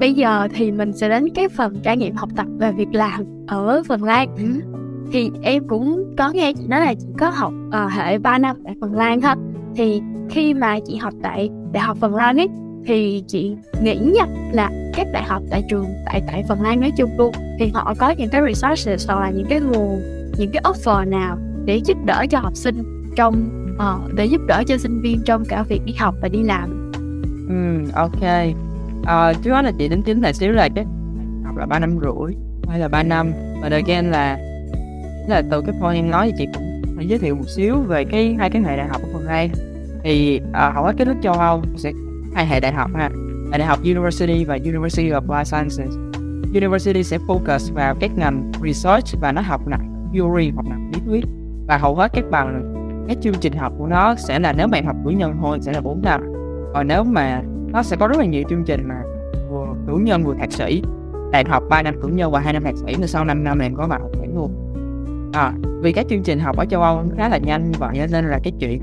Bây giờ thì mình sẽ đến cái phần trải nghiệm học tập và việc làm ở Phần Lan. Ừ. Thì em cũng có nghe chị nói là chị có học uh, hệ 3 năm tại Phần Lan hết. Thì khi mà chị học tại Đại học Phần Lan ấy thì chị nghĩ nha là các đại học tại trường tại tại Phần Lan nói chung luôn thì họ có những cái resources hoặc là những cái nguồn những cái offer nào để giúp đỡ cho học sinh trong uh, để giúp đỡ cho sinh viên trong cả việc đi học và đi làm. Ừ, ok à, trước đó là chị tính chính là xíu là cái học là ba năm rưỡi hay là ba năm. Và again là là từ cái point em nói thì chị cũng giới thiệu một xíu về cái hai cái hệ đại học ở phần hai thì uh, hầu hết cái nước châu Âu sẽ hai hệ đại học ha. Hệ đại học University và University of Life Sciences. University sẽ focus vào các ngành research và nó học nặng theory hoặc nặng lý thuyết. Và hầu hết các bằng các chương trình học của nó sẽ là nếu bạn học cử nhân thôi sẽ là 4 năm. Còn nếu mà nó sẽ có rất là nhiều chương trình mà vừa cử nhân vừa thạc sĩ. Đại học 3 năm cử nhân và hai năm thạc sĩ rồi sau 5 năm em có vào học thạc luôn. À, vì các chương trình học ở châu Âu khá là nhanh và nên là cái chuyện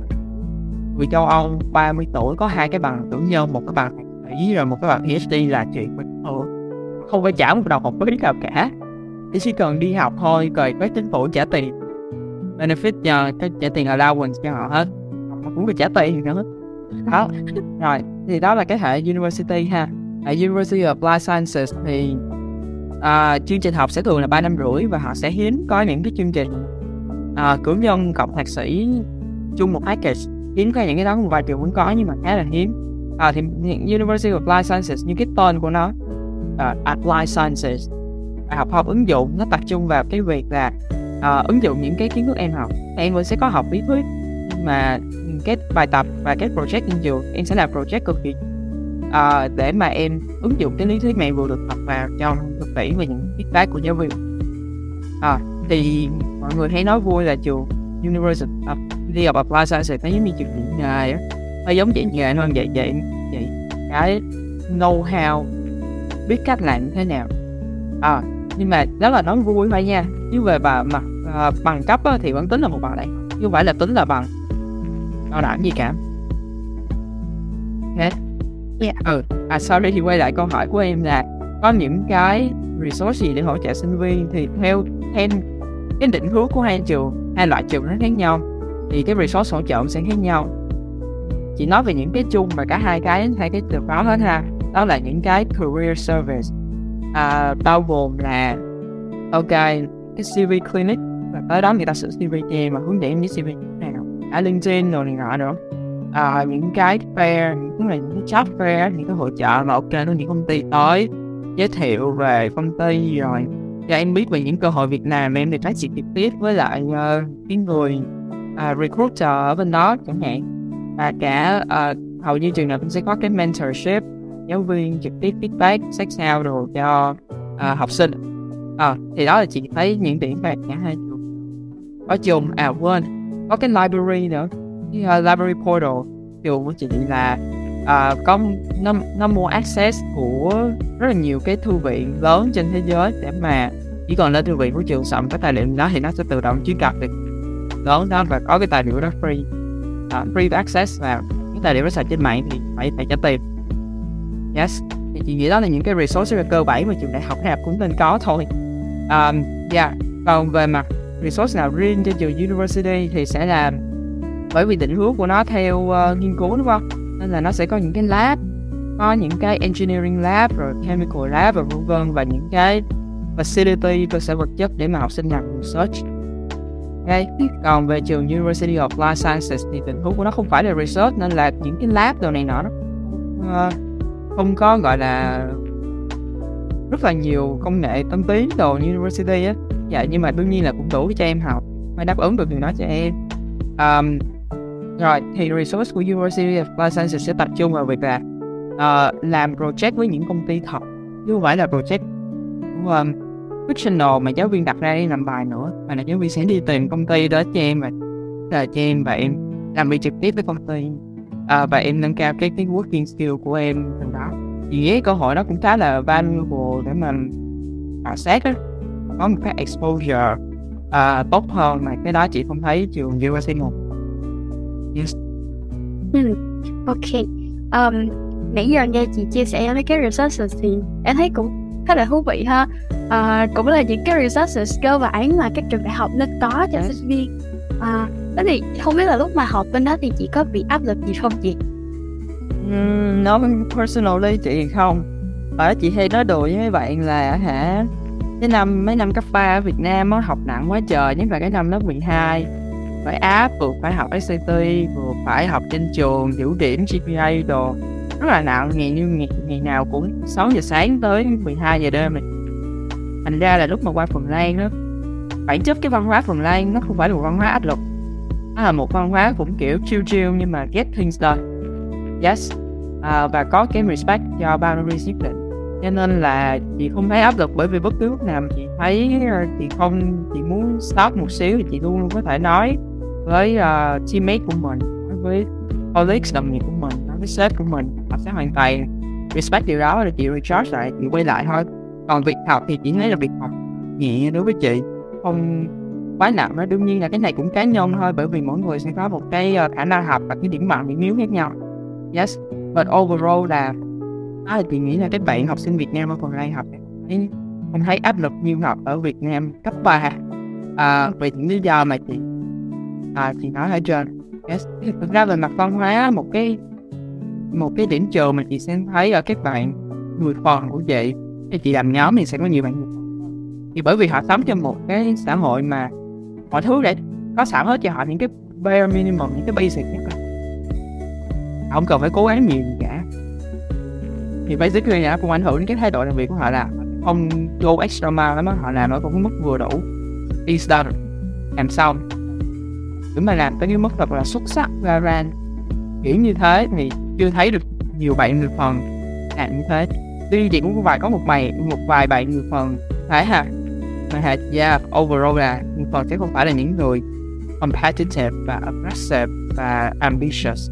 vì châu Âu 30 tuổi có hai cái bằng cử nhân một cái bằng thạc sĩ rồi một cái bằng PhD là chuyện bình thường. Không phải trả một đồng học phí nào cả. Chỉ cần đi học thôi rồi với chính phủ trả tiền. Benefit cho cái trả tiền allowance cho họ hết. Cũng phải trả tiền nữa. Đó. Rồi thì đó là cái hệ university ha. Hệ University of Life Sciences thì à, chương trình học sẽ thường là ba năm rưỡi và họ sẽ hiếm có những cái chương trình à, cử nhân cộng thạc sĩ chung một package. Hiếm có những cái đó một vài trường vẫn có nhưng mà khá là hiếm. À, thì University of Life Sciences như cái tên của nó uh, Applied Sciences. Học học ứng dụng nó tập trung vào cái việc là uh, ứng dụng những cái kiến thức em học. Em vẫn sẽ có học lý thuyết mà cái bài tập và cái project trên trường em sẽ làm project cực kỳ uh, để mà em ứng dụng cái lý thuyết này vừa được học vào trong thực tiễn và những feedback của giáo viên. À, thì mọi người hay nói vui là trường University of, of Applied Sciences nó giống như trường dạy nghề á nó giống dạy nghề hơn dạy dạy dạy cái know how biết cách làm như thế nào. À, nhưng mà đó là nói vui thôi nha chứ về bà mặt uh, bằng cấp á, thì vẫn tính là một bằng đại chứ không phải là tính là bằng bảo đảm gì cả? Thế yeah. ừ à sorry thì quay lại câu hỏi của em là có những cái resource gì để hỗ trợ sinh viên thì theo theo cái định hướng của hai trường hai loại trường nó khác nhau thì cái resource hỗ trợ sẽ khác nhau. Chỉ nói về những cái chung mà cả hai cái hai cái từ đó hết ha đó là những cái career service. À, bao gồm là ok cái CV clinic và tới đó người ta sửa CV cho em mà hướng dẫn em với CV cả LinkedIn rồi này nọ nữa. À, những cái fair những cái những cái job fair những cái hội trợ mà ok nó những công ty tới. Giới thiệu về công ty rồi. Cho em biết về những cơ hội việt nam em thì nói chuyện trực tiếp với lại uh, cái người uh, recruiter ở bên đó chẳng hạn. Và cả uh, hầu như trường nào cũng sẽ có cái mentorship giáo viên trực tiếp feedback sát sao rồi cho uh, học sinh. À, thì đó là chị thấy những điểm về cả hai trường. Có trường à quên có cái library nữa. Cái uh, library portal. Kiểu của chị là uh, có nó, nó mua access của rất là nhiều cái thư viện lớn trên thế giới để mà chỉ còn lên thư viện của trường soạn cái tài liệu đó thì nó sẽ tự động truy cập được lớn đó và có cái tài liệu đó free. Uh, free access và cái tài liệu đó sạch trên mạng thì phải phải trả tiền. Yes. Thì chị nghĩ đó là những cái resource cơ bản mà trường đại học đại học cũng nên có thôi. Um, yeah. Còn về mặt resource nào riêng cho trường university thì sẽ là bởi vì định hướng của nó theo uh, nghiên cứu đúng không nên là nó sẽ có những cái lab có những cái engineering lab rồi chemical lab và vân vân và những cái facility cơ sở vật chất để mà học sinh làm research okay. còn về trường University of Life Sciences thì định hướng của nó không phải là research nên là những cái lab đồ này nọ nó uh, không có gọi là rất là nhiều công nghệ tân tiến đồ university á dạ nhưng mà đương nhiên là cũng đủ cho em học mới đáp ứng được điều đó cho em. Um, rồi thì resource của University of Life Sciences sẽ tập trung vào việc là uh, làm project với những công ty thật chứ không phải là project um, fictional mà giáo viên đặt ra đi làm bài nữa mà là giáo viên sẽ đi tìm công ty đó cho em và là cho em và em làm việc trực tiếp với công ty. Uh, và em nâng cao cái cái working skill của em từ đó. Thì cái cơ hội đó cũng khá là valuable để mà khảo sát đó có một cái exposure uh, tốt hơn mà cái đó chị không thấy trường USC một. Yes. Ừ. ok. Um, nãy giờ nghe chị chia sẻ mấy cái resources thì em thấy cũng khá là thú vị ha. À, cũng là những cái resources cơ bản mà các trường đại học nên có cho yes. sinh viên. À, thế thì không biết là lúc mà học bên đó thì chị có bị áp lực gì không chị? Um, nói personally chị không. Bởi chị hay nói đùa với mấy bạn là hả cái năm mấy năm cấp 3 ở Việt Nam nó học nặng quá trời nhất là cái năm lớp 12 phải áp vừa phải học SAT vừa phải học trên trường giữ điểm GPA đồ. Rất là nặng ngày như ngày, ngày nào cũng 6 giờ sáng tới 12 giờ đêm này. Thành ra là lúc mà qua Phần Lan đó bản chất cái văn hóa Phần Lan nó không phải là một văn hóa áp lực. Nó là một văn hóa cũng kiểu chill chill nhưng mà get things done. Yes à, và có cái respect cho boundaries nhất định cho nên là chị không thấy áp lực bởi vì bất cứ lúc nào chị thấy ờ, chị không chị muốn stop một xíu thì chị luôn luôn có thể nói với uh, teammate của mình nói với colleagues đồng nghiệp của mình nói với sếp của mình. Họ sẽ hoàn toàn respect điều đó rồi chị recharge lại chị quay lại thôi. Còn việc học thì chỉ thấy là việc học nhẹ đối với chị không quá nặng. Đó đương nhiên là cái này cũng cá nhân thôi bởi vì mỗi người sẽ có một cái ờ, khả năng học và cái điểm mạnh điểm yếu khác nhau. Yes but overall là đó là chị nghĩ là các bạn học sinh Việt Nam ở phần Lan học thấy không thấy áp lực như học ở Việt Nam cấp 3 à, vì những lý do mà chị à, chị nói ở trên. Yes. thực ra về mặt văn hóa một cái một cái điểm trừ mà chị sẽ thấy ở các bạn người phần của chị thì chị làm nhóm thì sẽ có nhiều bạn thì bởi vì họ sống trong một cái xã hội mà mọi thứ để có sẵn hết cho họ những cái bare minimum những cái basic nhất. Họ không cần phải cố gắng nhiều. gì thì basically là cũng ảnh hưởng đến cái thái độ làm việc của họ là không go extra mile lắm họ làm ở một mức vừa đủ. Is done làm xong. Nếu mà làm tới cái mức thật là xuất sắc, ra ra kiểu như thế, thì chưa thấy được nhiều bạn người phần làm như thế. Tuy nhiên chị cũng có vài, có một vài một vài bạn người phần thấy ha. Mà hạt yeah, overall là người phần sẽ không phải là những người competitive và aggressive và ambitious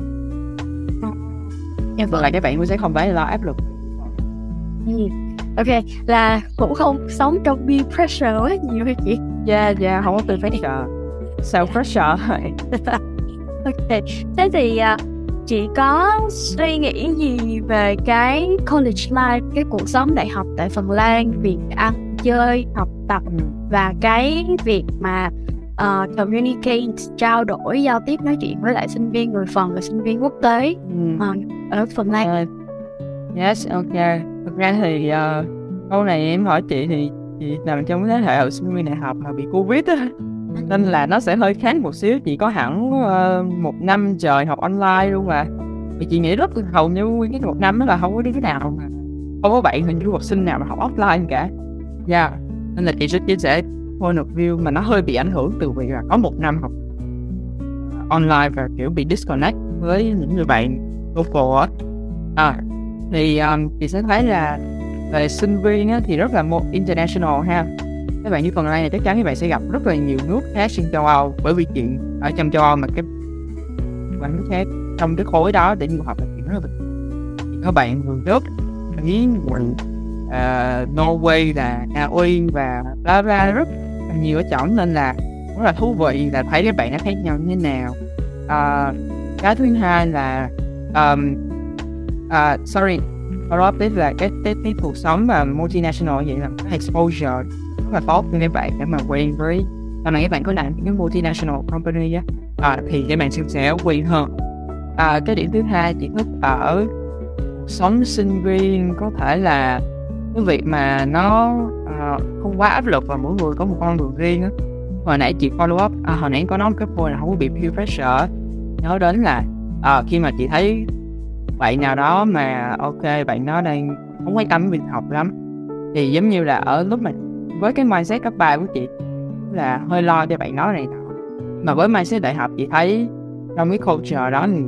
dạ vâng là các bạn cũng sẽ không phải lo áp lực ừ. ok là cũng không sống trong peer pressure quá nhiều hay chị yeah yeah không có peer pressure self pressure ok thế thì uh, chị có suy nghĩ gì về cái college life cái cuộc sống đại học tại Phần Lan việc ăn chơi học tập ừ. và cái việc mà uh, communicate trao đổi giao tiếp nói chuyện với lại sinh viên người phần và sinh viên quốc tế ừ. uh, ở Phần Lan. Uh, yes, ok. Thực ra thì uh, câu này em hỏi chị thì chị nằm trong thế hệ học sinh viên đại học mà bị covid á nên là nó sẽ hơi khác một xíu chị có hẳn uh, một năm trời học online luôn mà thì chị nghĩ rất hầu như nguyên cái một năm đó là không có đứa nào mà không có bạn hình du học sinh nào mà học offline cả dạ yeah. nên là chị sẽ chia sẻ point of view mà nó hơi bị ảnh hưởng từ việc là có một năm học online và kiểu bị disconnect với những người bạn local á à, thì um, chị sẽ thấy là về sinh viên á, thì rất là một international ha. Các bạn như phần này chắc chắn các bạn sẽ gặp rất là nhiều nước khác trên châu Âu bởi vì chuyện ở trong châu Âu mà cái quán nước khác trong cái khối đó để du học là chuyện rất là bình thường. Các bạn người Đức Ý uh, Norway là Na Uy và bla bla rất nhiều ở chọn nên là rất là thú vị là thấy các bạn nó khác nhau như thế nào. Uh, cái thứ hai là um, uh, sorry follow up tiếp là cái, cái, cái cuộc sống và multinational vậy là cái exposure rất là tốt cho các bạn để mà quen với à, sau này các bạn có làm những cái multinational company á à, thì các bạn sẽ sẽ quen hơn. À, cái điểm thứ hai chị thích ở sống sinh viên có thể là cái việc mà nó uh, không quá áp lực và mỗi người có một con đường riêng á. Hồi nãy chị follow up à, hồi nãy có nói một cái point là không có bị peer pressure nhớ đến là à, khi mà chị thấy bạn nào đó mà ok bạn đó đang không quan tâm việc học lắm thì giống như là ở lúc mà với cái mindset cấp 3 của chị là hơi lo cho bạn đó này mà với mindset đại học chị thấy trong cái culture đó thì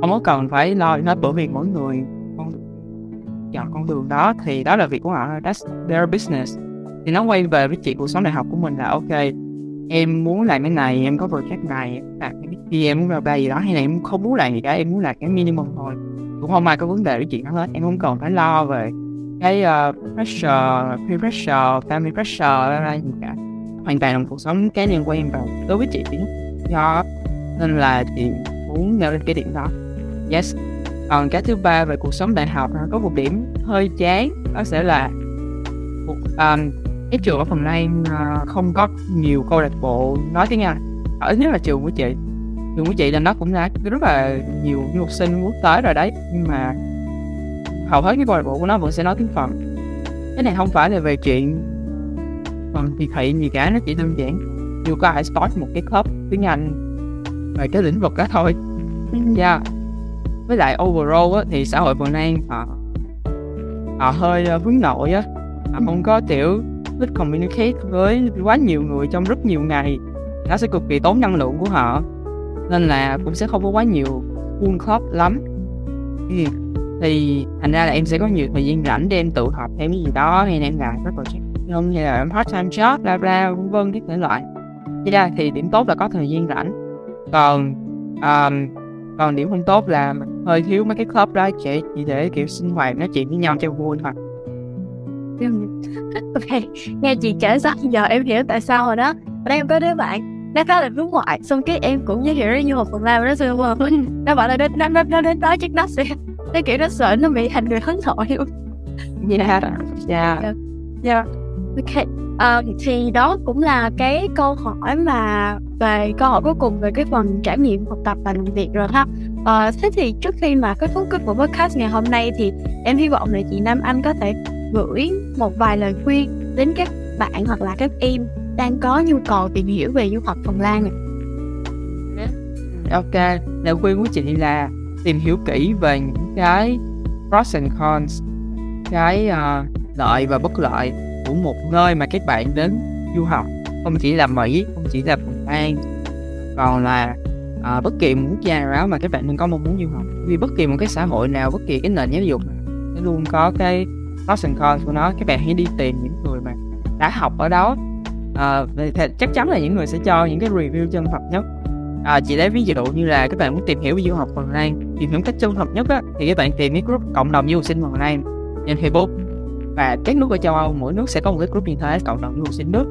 không có cần phải lo hết bởi vì mỗi người chọn con đường đó thì đó là việc của họ that's their business. Thì nó quay về với chuyện cuộc sống đại học của mình là ok em muốn làm cái này em có project này làm cái kia em muốn làm ba gì đó hay là em không muốn làm gì cả em muốn làm cái minimum thôi. Cũng không ai có vấn đề với chuyện đó hết em không cần phải lo về cái uh, pressure peer pressure family pressure ra gì cả. Hoàn toàn là cuộc sống cá nhân của em và đối với chị do nên là chị muốn nêu lên cái điểm đó. Yes còn cái thứ ba về cuộc sống đại học có một điểm hơi chán đó sẽ là một um, cái trường ở phần Lan uh, không có nhiều câu lạc bộ nói tiếng Anh. Ở nhất là trường của chị. Trường của chị là nó cũng đã rất là nhiều du học sinh quốc tế rồi đấy nhưng mà hầu hết cái câu lạc bộ của nó vẫn sẽ nói tiếng phần cái này không phải là về chuyện phần thị thị gì cả nó chỉ đơn giản như có ai start một cái club tiếng Anh về cái lĩnh vực đó thôi. Yeah. Với lại overall á, thì xã hội Phần Lan họ họ hơi uh, hướng nội á. Họ không có tiểu thích communicate với quá nhiều người trong rất nhiều ngày. Nó sẽ cực kỳ tốn năng lượng của họ. Nên là cũng sẽ không có quá nhiều full club lắm. Ừ. thì thành ra là em sẽ có nhiều thời gian rảnh để em tự học thêm cái gì đó hay em làm các project không hay là em part time job bla bla vân vân các thể loại. Thế ra thì điểm tốt là có thời gian rảnh. Còn um, còn điểm không tốt là hơi thiếu mấy cái club đó chỉ, chỉ để kiểu sinh hoạt nói chuyện với nhau cho vui thôi. Ok nghe chị kể xong giờ em hiểu tại sao rồi đó. Ở đây em có đứa bạn nó khá là hướng ngoại xong cái em cũng giới thiệu như một phần làm nó xưa mà nó bảo là nó nó nó, nó đến đó chắc nó sẽ nó kiểu nó sợ nó bị thành người hướng nội luôn yeah yeah yeah ok um, thì đó cũng là cái câu hỏi mà về câu hỏi cuối cùng về cái phần trải nghiệm học tập và làm việc rồi ha uh, thế thì trước khi mà kết thúc cái buổi podcast ngày hôm nay thì em hy vọng là chị Nam Anh có thể gửi một vài lời khuyên đến các bạn hoặc là các em đang có nhu cầu tìm hiểu về du học Phần Lan này. Ok, lời khuyên của chị là tìm hiểu kỹ về những cái pros and cons, cái uh, lợi và bất lợi của một nơi mà các bạn đến du học. Không chỉ là Mỹ, không chỉ là Phần Lan, còn là uh, bất kỳ một quốc gia nào đó mà các bạn đừng có mong muốn du học. Vì bất kỳ một cái xã hội nào, bất kỳ cái nền giáo dục nào, nó luôn có cái pros and cons của nó các bạn hãy đi tìm những người mà đã học ở đó à, thì chắc chắn là những người sẽ cho những cái review chân thật nhất à, chị lấy ví dụ như là các bạn muốn tìm hiểu về du học Phần Lan tìm hiểu cách chân thật nhất á, thì các bạn tìm cái group cộng đồng du học sinh Phần Lan trên Facebook và các nước ở châu Âu, mỗi nước sẽ có một cái group như thế, cộng đồng du sinh nước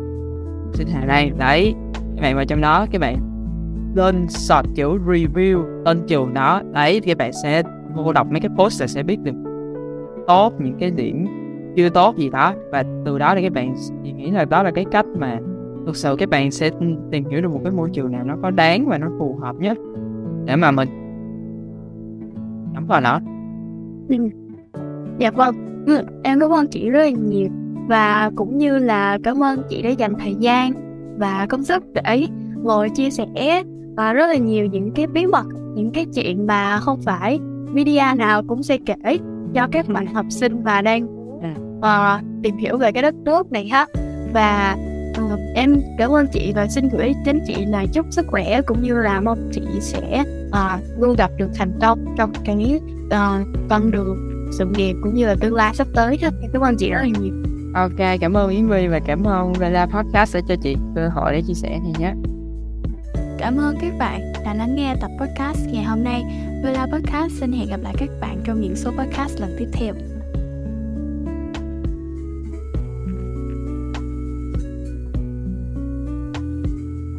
sinh Hà đây. Đấy, các bạn vào trong đó, các bạn lên search kiểu review tên trường đó. Đấy, thì các bạn sẽ vô đọc mấy cái post là sẽ biết được tốt những cái điểm chưa tốt gì đó. Và từ đó thì các bạn thì nghĩ là đó là cái cách mà thực sự các bạn sẽ tìm hiểu được một cái môi trường nào nó có đáng và nó phù hợp nhất để mà mình nhắm vào nó. Ừ. Dạ vâng ừ, em cảm ơn chị rất là nhiều và cũng như là cảm ơn chị đã dành thời gian và công sức để ngồi chia sẻ và rất là nhiều những cái bí mật những cái chuyện mà không phải media nào cũng sẽ kể cho các bạn học sinh và đang uh, tìm hiểu về cái đất nước này ha. Và uh, em cảm ơn chị và xin gửi đến chị là chúc sức khỏe cũng như là mong chị sẽ uh, luôn gặp được thành công trong cái uh, con đường sự nghiệp cũng như là tương lai sắp tới ha cảm ơn chị rất là nhiều ok cảm ơn Yến Vi và cảm ơn Vela Podcast sẽ cho chị cơ hội để chia sẻ này nhé Cảm ơn các bạn đã lắng nghe tập podcast ngày hôm nay. Vela Podcast xin hẹn gặp lại các bạn trong những số podcast lần tiếp theo.